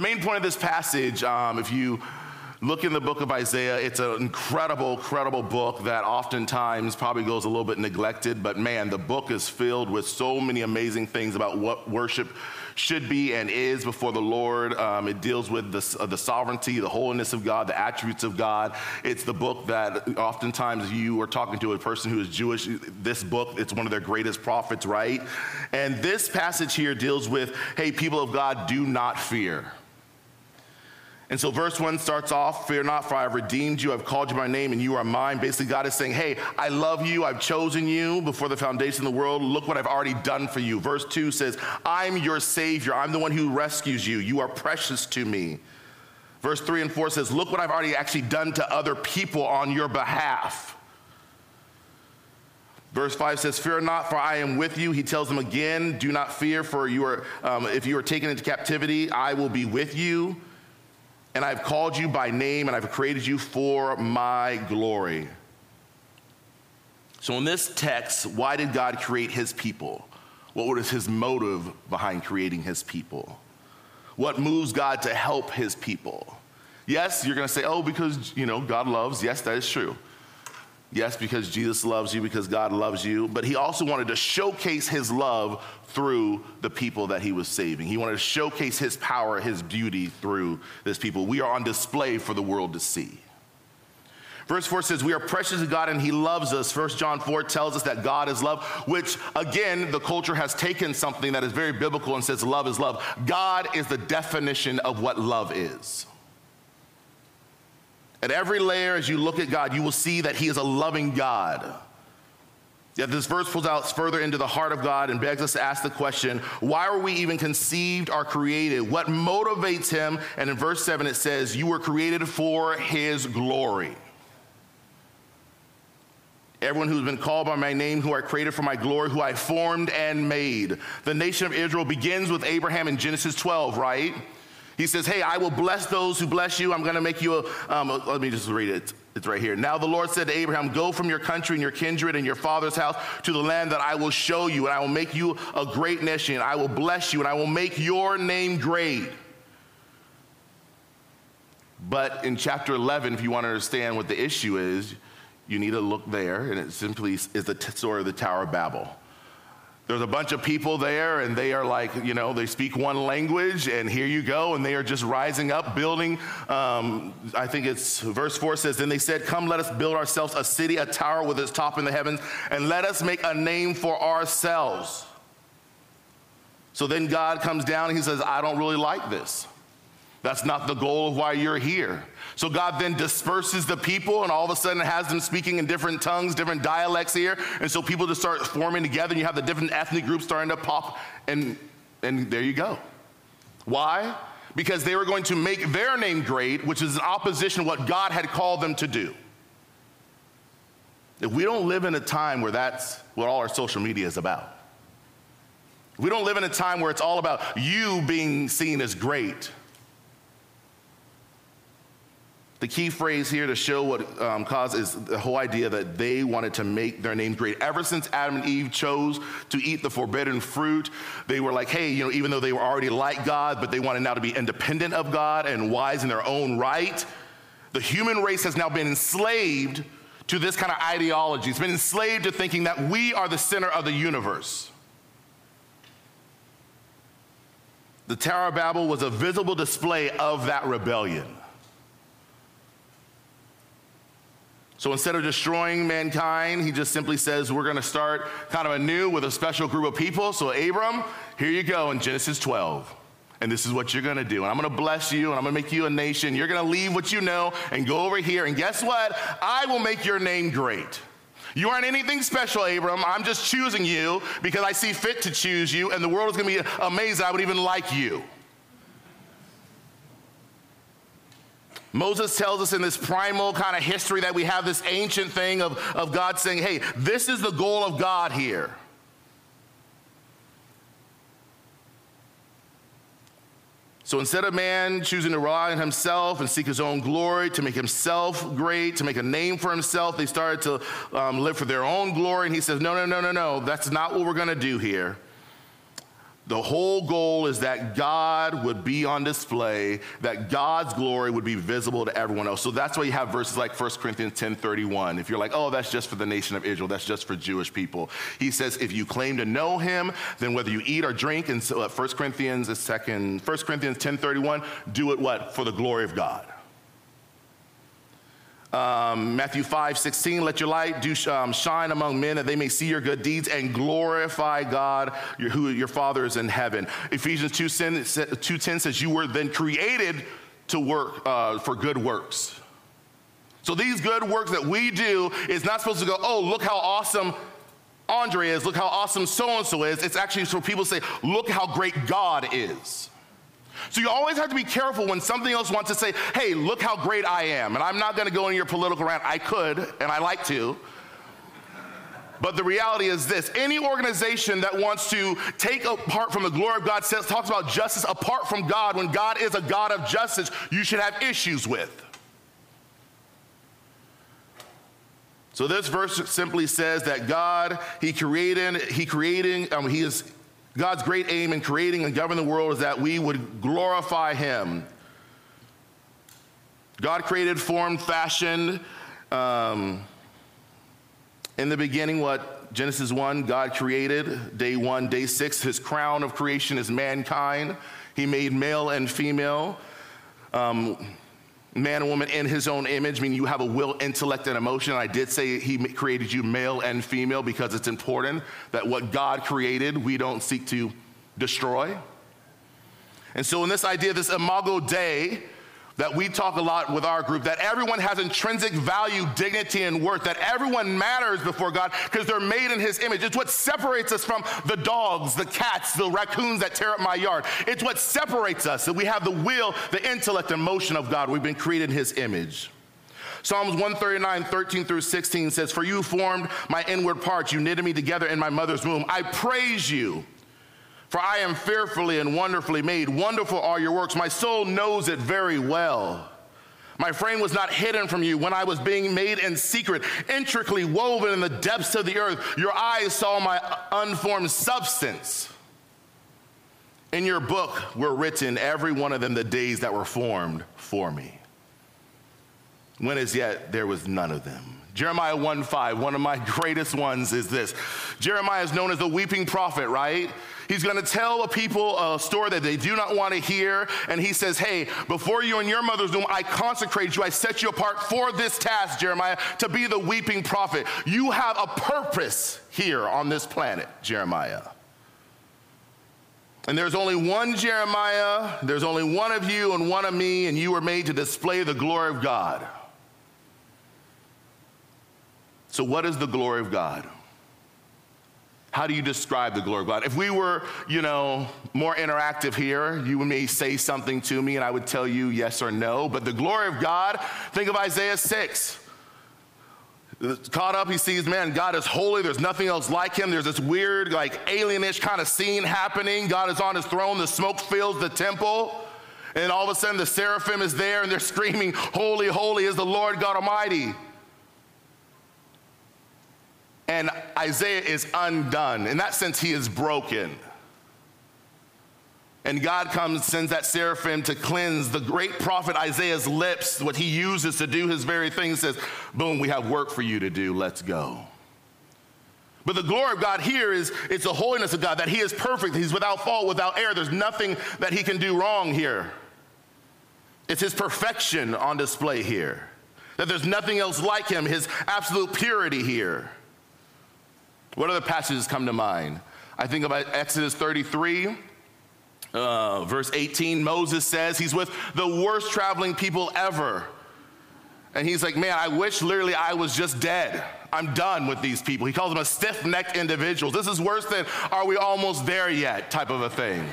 The main point of this passage, um, if you look in the book of Isaiah, it's an incredible, incredible book that oftentimes probably goes a little bit neglected, but man, the book is filled with so many amazing things about what worship should be and is before the Lord. Um, it deals with the, uh, the sovereignty, the holiness of God, the attributes of God. It's the book that oftentimes you are talking to a person who is Jewish. This book, it's one of their greatest prophets, right? And this passage here deals with hey, people of God, do not fear. And so verse one starts off, fear not, for I have redeemed you. I've called you by name and you are mine. Basically, God is saying, hey, I love you. I've chosen you before the foundation of the world. Look what I've already done for you. Verse two says, I'm your savior. I'm the one who rescues you. You are precious to me. Verse three and four says, look what I've already actually done to other people on your behalf. Verse 5 says, Fear not, for I am with you. He tells them again, Do not fear, for you are, um, if you are taken into captivity, I will be with you and I've called you by name, and I've created you for my glory. So, in this text, why did God create his people? What was his motive behind creating his people? What moves God to help his people? Yes, you're going to say, oh, because, you know, God loves. Yes, that is true. Yes, because Jesus loves you, because God loves you, but he also wanted to showcase his love through the people that he was saving. He wanted to showcase his power, his beauty through this people. We are on display for the world to see. Verse 4 says, We are precious to God and He loves us. 1 John 4 tells us that God is love, which again, the culture has taken something that is very biblical and says love is love. God is the definition of what love is. At every layer, as you look at God, you will see that He is a loving God. Yet this verse pulls out further into the heart of God and begs us to ask the question why were we even conceived or created? What motivates Him? And in verse 7, it says, You were created for His glory. Everyone who's been called by my name, who I created for my glory, who I formed and made. The nation of Israel begins with Abraham in Genesis 12, right? He says, Hey, I will bless those who bless you. I'm going to make you a, um, let me just read it. It's right here. Now the Lord said to Abraham, Go from your country and your kindred and your father's house to the land that I will show you, and I will make you a great nation. I will bless you, and I will make your name great. But in chapter 11, if you want to understand what the issue is, you need to look there, and it simply is the story of the Tower of Babel. There's a bunch of people there, and they are like, you know, they speak one language, and here you go, and they are just rising up, building. Um, I think it's verse 4 says, Then they said, Come, let us build ourselves a city, a tower with its top in the heavens, and let us make a name for ourselves. So then God comes down and he says, I don't really like this. That's not the goal of why you're here. So God then disperses the people, and all of a sudden has them speaking in different tongues, different dialects here. And so people just start forming together, and you have the different ethnic groups starting to pop, and, and there you go. Why? Because they were going to make their name great, which is in opposition to what God had called them to do. If we don't live in a time where that's what all our social media is about, we don't live in a time where it's all about you being seen as great the key phrase here to show what um, caused is the whole idea that they wanted to make their name great. Ever since Adam and Eve chose to eat the forbidden fruit, they were like, hey, you know, even though they were already like God, but they wanted now to be independent of God and wise in their own right. The human race has now been enslaved to this kind of ideology. It's been enslaved to thinking that we are the center of the universe. The Tower of Babel was a visible display of that rebellion. So instead of destroying mankind, he just simply says, We're going to start kind of anew with a special group of people. So, Abram, here you go in Genesis 12. And this is what you're going to do. And I'm going to bless you and I'm going to make you a nation. You're going to leave what you know and go over here. And guess what? I will make your name great. You aren't anything special, Abram. I'm just choosing you because I see fit to choose you. And the world is going to be amazed I would even like you. Moses tells us in this primal kind of history that we have this ancient thing of, of God saying, hey, this is the goal of God here. So instead of man choosing to rely on himself and seek his own glory, to make himself great, to make a name for himself, they started to um, live for their own glory. And he says, no, no, no, no, no, that's not what we're going to do here. The whole goal is that God would be on display, that God's glory would be visible to everyone else. So that's why you have verses like 1 Corinthians 10 31. If you're like, oh, that's just for the nation of Israel, that's just for Jewish people. He says, if you claim to know him, then whether you eat or drink, and so 1 uh, Corinthians, is second, 1 Corinthians 10 31, do it what? For the glory of God. Um, Matthew 5, 16, let your light do um, shine among men that they may see your good deeds and glorify God, your, who your Father is in heaven. Ephesians 2, 10 says, you were then created to work uh, for good works. So these good works that we do is not supposed to go, oh, look how awesome Andre is, look how awesome so-and-so is. It's actually for people to say, look how great God is. So you always have to be careful when something else wants to say, hey, look how great I am. And I'm not going to go in your political rant. I could, and I like to. But the reality is this any organization that wants to take apart from the glory of God, says, talks about justice apart from God, when God is a God of justice, you should have issues with. So this verse simply says that God, He created, He creating, um, He is God's great aim in creating and governing the world is that we would glorify Him. God created, formed, fashioned. Um, in the beginning, what Genesis 1, God created. Day 1, day 6, His crown of creation is mankind. He made male and female. Um, man and woman in his own image, meaning you have a will, intellect, and emotion. I did say he created you male and female because it's important that what God created, we don't seek to destroy. And so, in this idea, this imago Dei, that we talk a lot with our group that everyone has intrinsic value, dignity, and worth, that everyone matters before God because they're made in His image. It's what separates us from the dogs, the cats, the raccoons that tear up my yard. It's what separates us that we have the will, the intellect, and motion of God. We've been created in His image. Psalms 139, 13 through 16 says, For you formed my inward parts, you knitted me together in my mother's womb. I praise you. For I am fearfully and wonderfully made. Wonderful are your works. My soul knows it very well. My frame was not hidden from you when I was being made in secret, intricately woven in the depths of the earth. Your eyes saw my unformed substance. In your book were written, every one of them, the days that were formed for me. When as yet there was none of them. Jeremiah 1 5, one of my greatest ones is this. Jeremiah is known as the weeping prophet, right? He's going to tell a people a story that they do not want to hear. And he says, Hey, before you in your mother's womb, I consecrate you. I set you apart for this task, Jeremiah, to be the weeping prophet. You have a purpose here on this planet, Jeremiah. And there's only one Jeremiah, there's only one of you and one of me, and you were made to display the glory of God. So, what is the glory of God? How do you describe the glory of God? If we were, you know, more interactive here, you may say something to me and I would tell you yes or no. But the glory of God, think of Isaiah 6. Caught up, he sees, man, God is holy. There's nothing else like him. There's this weird, like alienish kind of scene happening. God is on his throne. The smoke fills the temple. And all of a sudden, the seraphim is there and they're screaming, Holy, holy is the Lord God Almighty and Isaiah is undone. In that sense, he is broken. And God comes, sends that seraphim to cleanse the great prophet Isaiah's lips, what he uses to do his very thing, says, Boom, we have work for you to do, let's go. But the glory of God here is it's the holiness of God, that he is perfect, he's without fault, without error. There's nothing that he can do wrong here. It's his perfection on display here, that there's nothing else like him, his absolute purity here. What other passages come to mind? I think about Exodus 33, uh, verse 18. Moses says he's with the worst traveling people ever. And he's like, man, I wish literally I was just dead. I'm done with these people. He calls them a stiff necked individuals. This is worse than are we almost there yet type of a thing.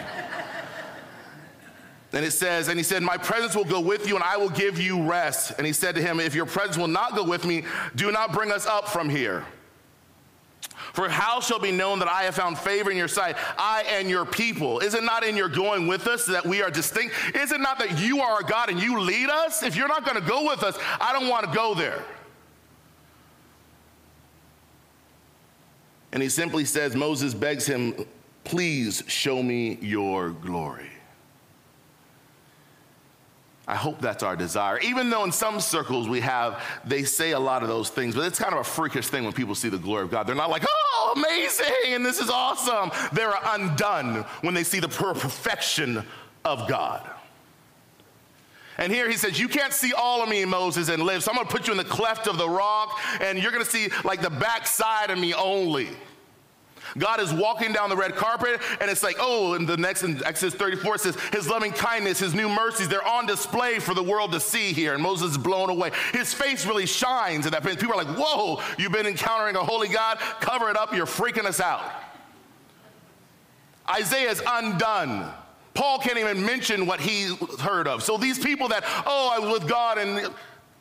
and it says, and he said, My presence will go with you and I will give you rest. And he said to him, If your presence will not go with me, do not bring us up from here. For how shall be known that I have found favor in your sight, I and your people? Is it not in your going with us that we are distinct? Is it not that you are our God and you lead us? If you're not going to go with us, I don't want to go there. And he simply says, Moses begs him, Please show me your glory. I hope that's our desire. Even though in some circles we have, they say a lot of those things, but it's kind of a freakish thing when people see the glory of God. They're not like, amazing, and this is awesome. They're undone when they see the perfection of God. And here he says, You can't see all of me, Moses, and live. So I'm going to put you in the cleft of the rock, and you're going to see like the backside of me only. God is walking down the red carpet, and it's like, oh, and the next in Exodus 34 says, His loving kindness, His new mercies, they're on display for the world to see here. And Moses is blown away. His face really shines at that point. People are like, whoa, you've been encountering a holy God, cover it up, you're freaking us out. Isaiah is undone. Paul can't even mention what he heard of. So these people that, oh, I was with God, and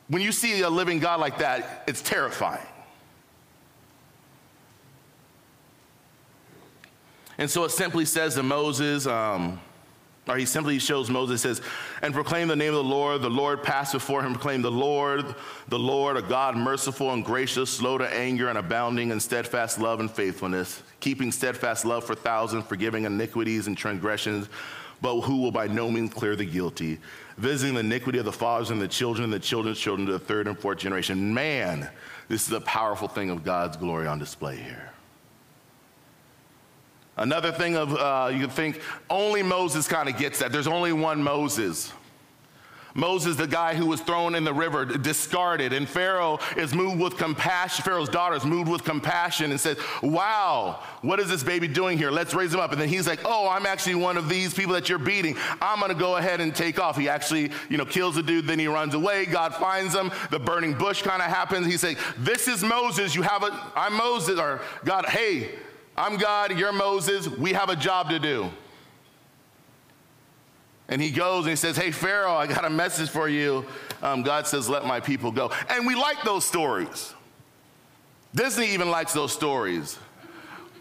when you see a living God like that, it's terrifying. And so it simply says to Moses, um, or he simply shows Moses, says, and proclaim the name of the Lord. The Lord passed before him, proclaim the Lord, the Lord, a God merciful and gracious, slow to anger and abounding in steadfast love and faithfulness, keeping steadfast love for thousands, forgiving iniquities and transgressions, but who will by no means clear the guilty, visiting the iniquity of the fathers and the children and the children's children to the third and fourth generation. Man, this is a powerful thing of God's glory on display here. Another thing of, uh, you think only Moses kind of gets that. There's only one Moses. Moses, the guy who was thrown in the river, discarded, and Pharaoh is moved with compassion. Pharaoh's daughter is moved with compassion and says, Wow, what is this baby doing here? Let's raise him up. And then he's like, Oh, I'm actually one of these people that you're beating. I'm gonna go ahead and take off. He actually, you know, kills the dude, then he runs away. God finds him. The burning bush kind of happens. He says, This is Moses. You have a, I'm Moses. Or God, hey, I'm God, you're Moses, we have a job to do. And he goes and he says, Hey, Pharaoh, I got a message for you. Um, God says, Let my people go. And we like those stories. Disney even likes those stories.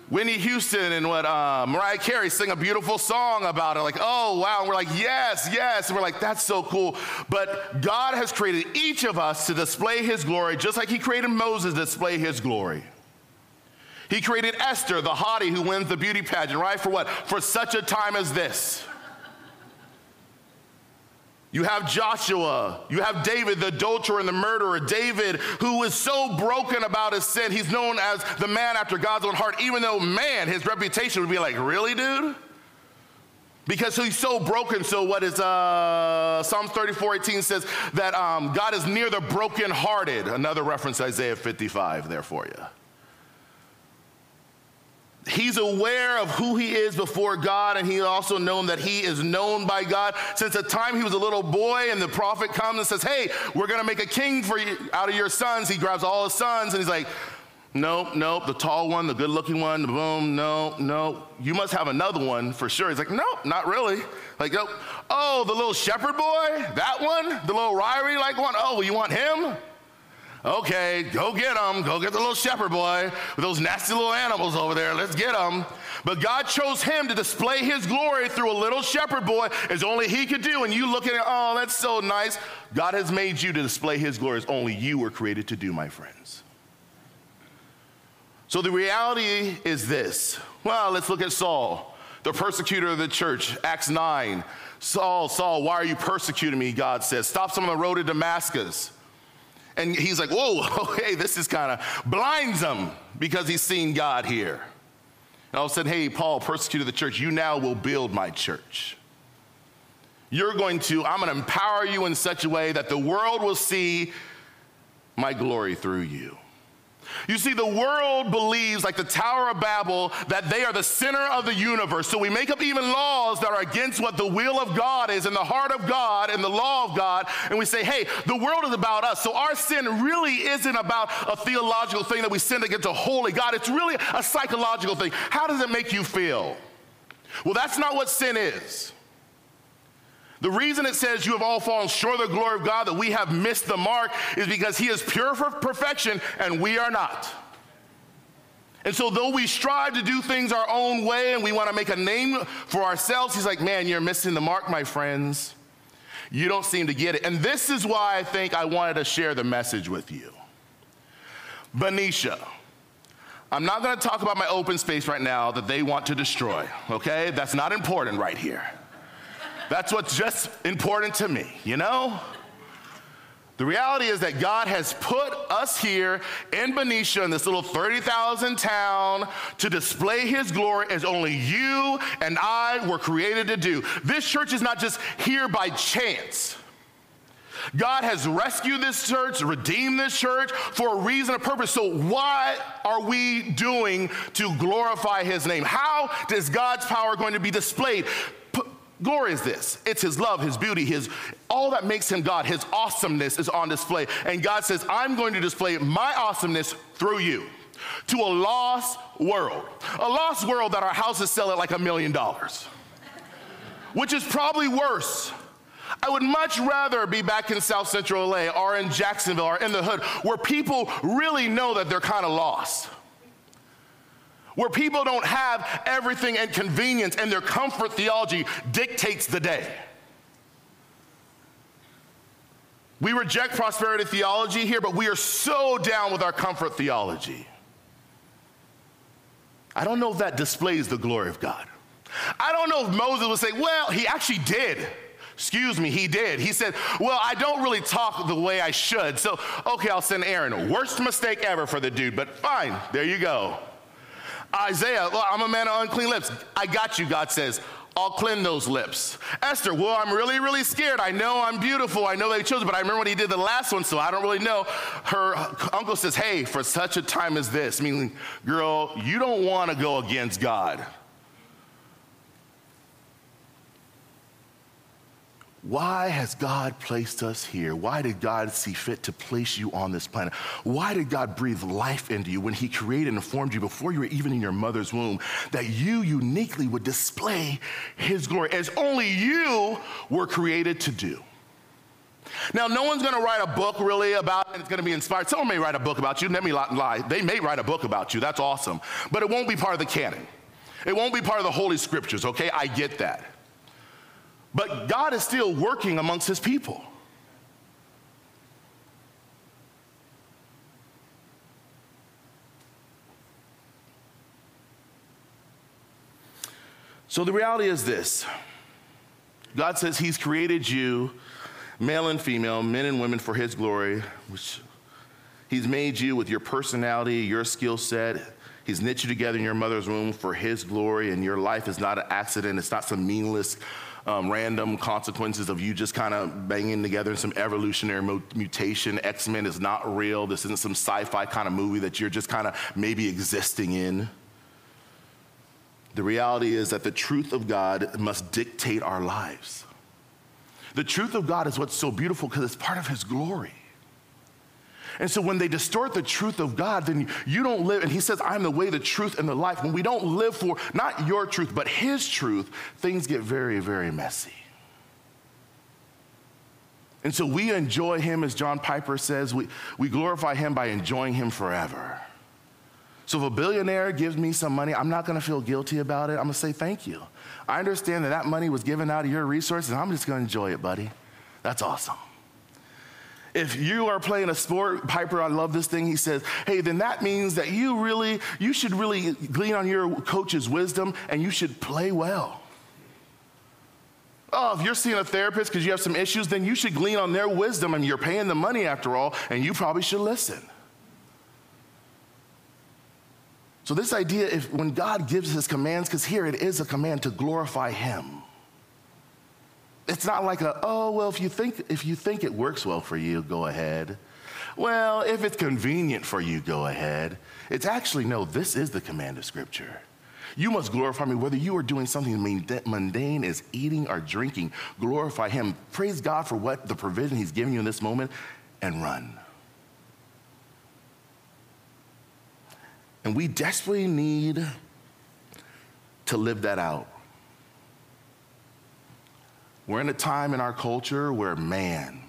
Whitney Houston and what uh, Mariah Carey sing a beautiful song about it, like, oh wow, and we're like, yes, yes, and we're like, that's so cool. But God has created each of us to display His glory, just like He created Moses to display His glory. He created Esther, the hottie who wins the beauty pageant, right? For what? For such a time as this. You have Joshua. You have David, the adulterer and the murderer. David, who is so broken about his sin, he's known as the man after God's own heart, even though, man, his reputation would be like, really, dude? Because he's so broken. So, what is uh, Psalms 34 18 says that um, God is near the brokenhearted. Another reference Isaiah 55 there for you. He's aware of who he is before God, and he also known that he is known by God since the time he was a little boy. And the prophet comes and says, "Hey, we're to make a king for you out of your sons." He grabs all his sons, and he's like, "Nope, nope. The tall one, the good-looking one, boom. No, no. You must have another one for sure." He's like, "Nope, not really." Like, nope. Oh, the little shepherd boy, that one, the little wiry like one. Oh, you want him? Okay, go get them. Go get the little shepherd boy with those nasty little animals over there. Let's get them. But God chose him to display his glory through a little shepherd boy as only he could do. And you looking at, it, oh, that's so nice. God has made you to display his glory as only you were created to do, my friends. So the reality is this. Well, let's look at Saul, the persecutor of the church, Acts 9. Saul, Saul, why are you persecuting me? God says. Stop him on the road to Damascus. And he's like, whoa, hey, this is kind of blinds him because he's seen God here. And all of a sudden, hey, Paul, persecuted the church, you now will build my church. You're going to, I'm going to empower you in such a way that the world will see my glory through you. You see, the world believes, like the Tower of Babel, that they are the center of the universe. So we make up even laws that are against what the will of God is and the heart of God and the law of God. And we say, hey, the world is about us. So our sin really isn't about a theological thing that we sin against a holy God. It's really a psychological thing. How does it make you feel? Well, that's not what sin is. The reason it says you have all fallen short of the glory of God, that we have missed the mark, is because He is pure for perfection and we are not. And so, though we strive to do things our own way and we want to make a name for ourselves, He's like, man, you're missing the mark, my friends. You don't seem to get it. And this is why I think I wanted to share the message with you. Benicia, I'm not gonna talk about my open space right now that they want to destroy, okay? That's not important right here. That's what's just important to me, you know? The reality is that God has put us here in Benicia, in this little 30,000 town, to display His glory as only you and I were created to do. This church is not just here by chance. God has rescued this church, redeemed this church for a reason, a purpose. So, what are we doing to glorify His name? How is God's power going to be displayed? Glory is this it's his love, his beauty, his all that makes him God, his awesomeness is on display. And God says, I'm going to display my awesomeness through you to a lost world. A lost world that our houses sell at like a million dollars, which is probably worse. I would much rather be back in South Central LA or in Jacksonville or in the hood where people really know that they're kind of lost where people don't have everything and convenience and their comfort theology dictates the day. We reject prosperity theology here, but we are so down with our comfort theology. I don't know if that displays the glory of God. I don't know if Moses would say, well, he actually did. Excuse me, he did. He said, Well, I don't really talk the way I should. So, okay, I'll send Aaron. Worst mistake ever for the dude, but fine, there you go. Isaiah, well, I'm a man of unclean lips. I got you, God says. I'll clean those lips. Esther, well, I'm really, really scared. I know I'm beautiful. I know they chose, but I remember when he did the last one, so I don't really know. Her uncle says, Hey, for such a time as this, meaning, girl, you don't want to go against God. Why has God placed us here? Why did God see fit to place you on this planet? Why did God breathe life into you when He created and formed you before you were even in your mother's womb? That you uniquely would display His glory as only you were created to do. Now, no one's gonna write a book really about it, it's gonna be inspired. Someone may write a book about you, let me lie. They may write a book about you, that's awesome. But it won't be part of the canon. It won't be part of the Holy Scriptures, okay? I get that. But God is still working amongst his people. So the reality is this God says He's created you, male and female, men and women, for His glory, which He's made you with your personality, your skill set. He's knit you together in your mother's womb for His glory, and your life is not an accident. It's not some meaningless um, random consequences of you just kind of banging together in some evolutionary mutation. X Men is not real. This isn't some sci fi kind of movie that you're just kind of maybe existing in. The reality is that the truth of God must dictate our lives. The truth of God is what's so beautiful because it's part of His glory. And so when they distort the truth of God, then you don't live. And he says, I'm the way, the truth, and the life. When we don't live for not your truth, but his truth, things get very, very messy. And so we enjoy him, as John Piper says, we, we glorify him by enjoying him forever. So if a billionaire gives me some money, I'm not gonna feel guilty about it. I'm gonna say thank you. I understand that that money was given out of your resources, I'm just gonna enjoy it, buddy. That's awesome. If you are playing a sport, Piper, I love this thing. He says, hey, then that means that you really, you should really glean on your coach's wisdom and you should play well. Oh, if you're seeing a therapist because you have some issues, then you should glean on their wisdom and you're paying the money after all, and you probably should listen. So, this idea, if when God gives his commands, because here it is a command to glorify him. It's not like a, oh, well, if you think, if you think it works well for you, go ahead. Well, if it's convenient for you, go ahead. It's actually, no, this is the command of Scripture. You must glorify me whether you are doing something mundane as eating or drinking. Glorify Him. Praise God for what the provision He's giving you in this moment and run. And we desperately need to live that out. We're in a time in our culture where, man,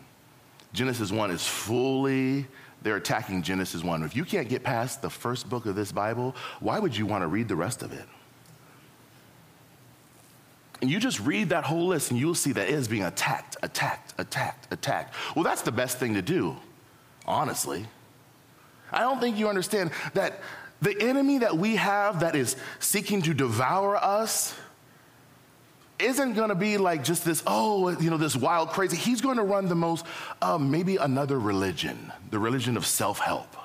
Genesis 1 is fully, they're attacking Genesis 1. If you can't get past the first book of this Bible, why would you want to read the rest of it? And you just read that whole list and you'll see that it is being attacked, attacked, attacked, attacked. Well, that's the best thing to do, honestly. I don't think you understand that the enemy that we have that is seeking to devour us isn't going to be like just this, oh, you know, this wild, crazy. He's going to run the most, uh, maybe another religion, the religion of self help.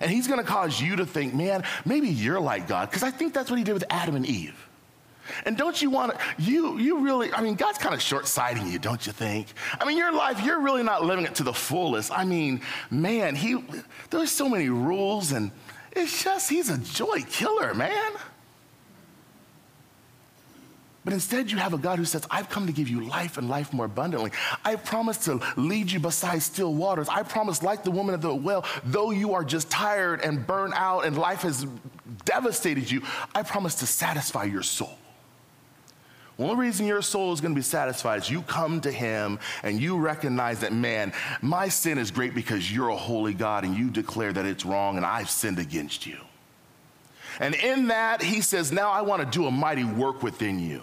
And he's going to cause you to think, man, maybe you're like God, because I think that's what he did with Adam and Eve. And don't you want to, you, you really, I mean, God's kind of short sighting you, don't you think? I mean, your life, you're really not living it to the fullest. I mean, man, he, there's so many rules, and it's just, he's a joy killer, man. But instead, you have a God who says, I've come to give you life and life more abundantly. I promise to lead you beside still waters. I promise, like the woman at the well, though you are just tired and burned out and life has devastated you, I promise to satisfy your soul. One only reason your soul is going to be satisfied is you come to Him and you recognize that, man, my sin is great because you're a holy God and you declare that it's wrong and I've sinned against you. And in that, He says, now I want to do a mighty work within you.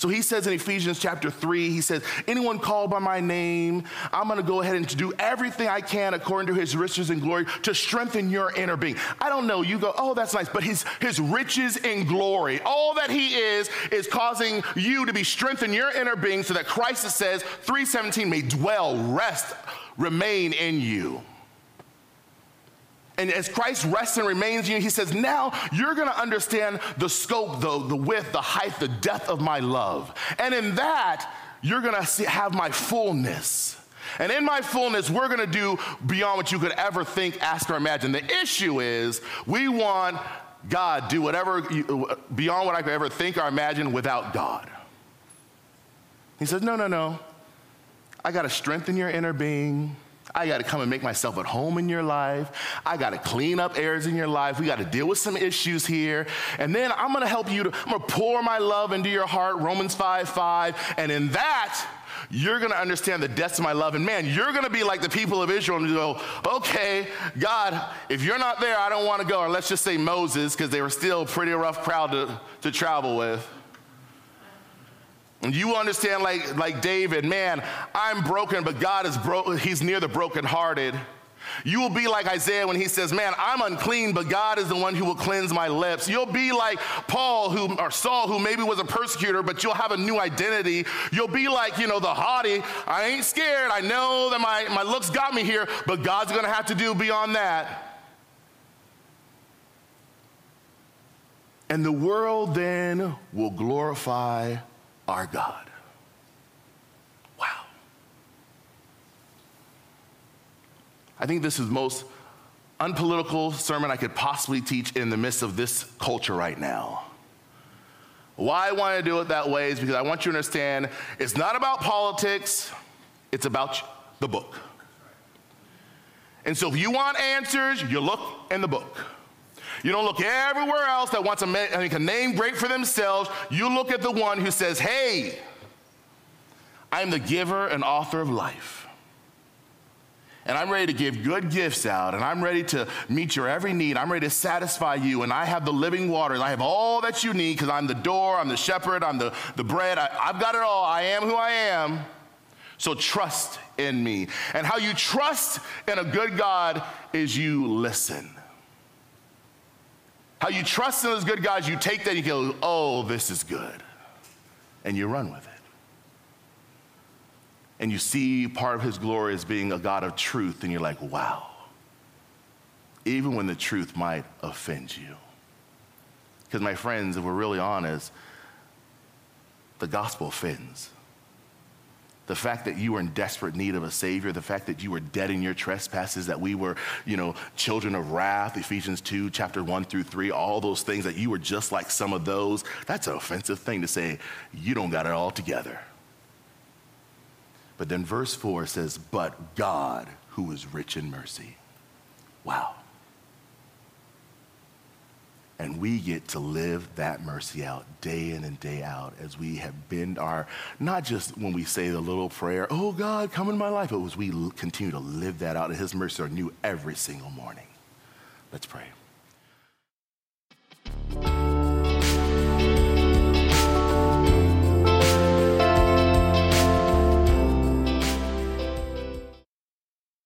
So he says in Ephesians chapter 3, he says, Anyone called by my name, I'm to go ahead and do everything I can according to his riches and glory to strengthen your inner being. I don't know, you go, oh, that's nice, but his, his riches and glory, all that he is, is causing you to be strengthened your inner being so that Christ, it says, 317, may dwell, rest, remain in you. And as Christ rests and remains in you, he says, now you're going to understand the scope, the, the width, the height, the depth of my love. And in that, you're going to have my fullness. And in my fullness, we're going to do beyond what you could ever think, ask, or imagine. The issue is we want God do whatever you, beyond what I could ever think or imagine without God. He says, no, no, no. I got to strengthen your inner being. I got to come and make myself at home in your life. I got to clean up errors in your life. We got to deal with some issues here. And then I'm going to help you to, I'm going to pour my love into your heart, Romans 5 5. And in that, you're going to understand the depths of my love. And man, you're going to be like the people of Israel and go, okay, God, if you're not there, I don't want to go. Or let's just say Moses, because they were still pretty rough crowd to, to travel with. And you understand, like, like David, man, I'm broken, but God is broken. He's near the brokenhearted. You will be like Isaiah when he says, Man, I'm unclean, but God is the one who will cleanse my lips. You'll be like Paul, who or Saul, who maybe was a persecutor, but you'll have a new identity. You'll be like, you know, the haughty. I ain't scared. I know that my, my looks got me here, but God's gonna have to do beyond that. And the world then will glorify our God. Wow. I think this is the most unpolitical sermon I could possibly teach in the midst of this culture right now. Why I want to do it that way is because I want you to understand it's not about politics, it's about the book. And so if you want answers, you look in the book. You don't look everywhere else that wants to make a name great for themselves. You look at the one who says, Hey, I'm the giver and author of life. And I'm ready to give good gifts out, and I'm ready to meet your every need. I'm ready to satisfy you, and I have the living waters. I have all that you need because I'm the door, I'm the shepherd, I'm the, the bread. I, I've got it all. I am who I am. So trust in me. And how you trust in a good God is you listen. How you trust in those good guys, you take that and you go, oh, this is good. And you run with it. And you see part of his glory as being a God of truth, and you're like, wow. Even when the truth might offend you. Because, my friends, if we're really honest, the gospel offends the fact that you were in desperate need of a savior, the fact that you were dead in your trespasses, that we were, you know, children of wrath, Ephesians 2, chapter 1 through 3, all those things that you were just like some of those, that's an offensive thing to say, you don't got it all together. But then verse 4 says, But God, who is rich in mercy. Wow. And we get to live that mercy out day in and day out as we have been our, not just when we say the little prayer, oh God, come in my life, but as we continue to live that out, and His mercy are new every single morning. Let's pray.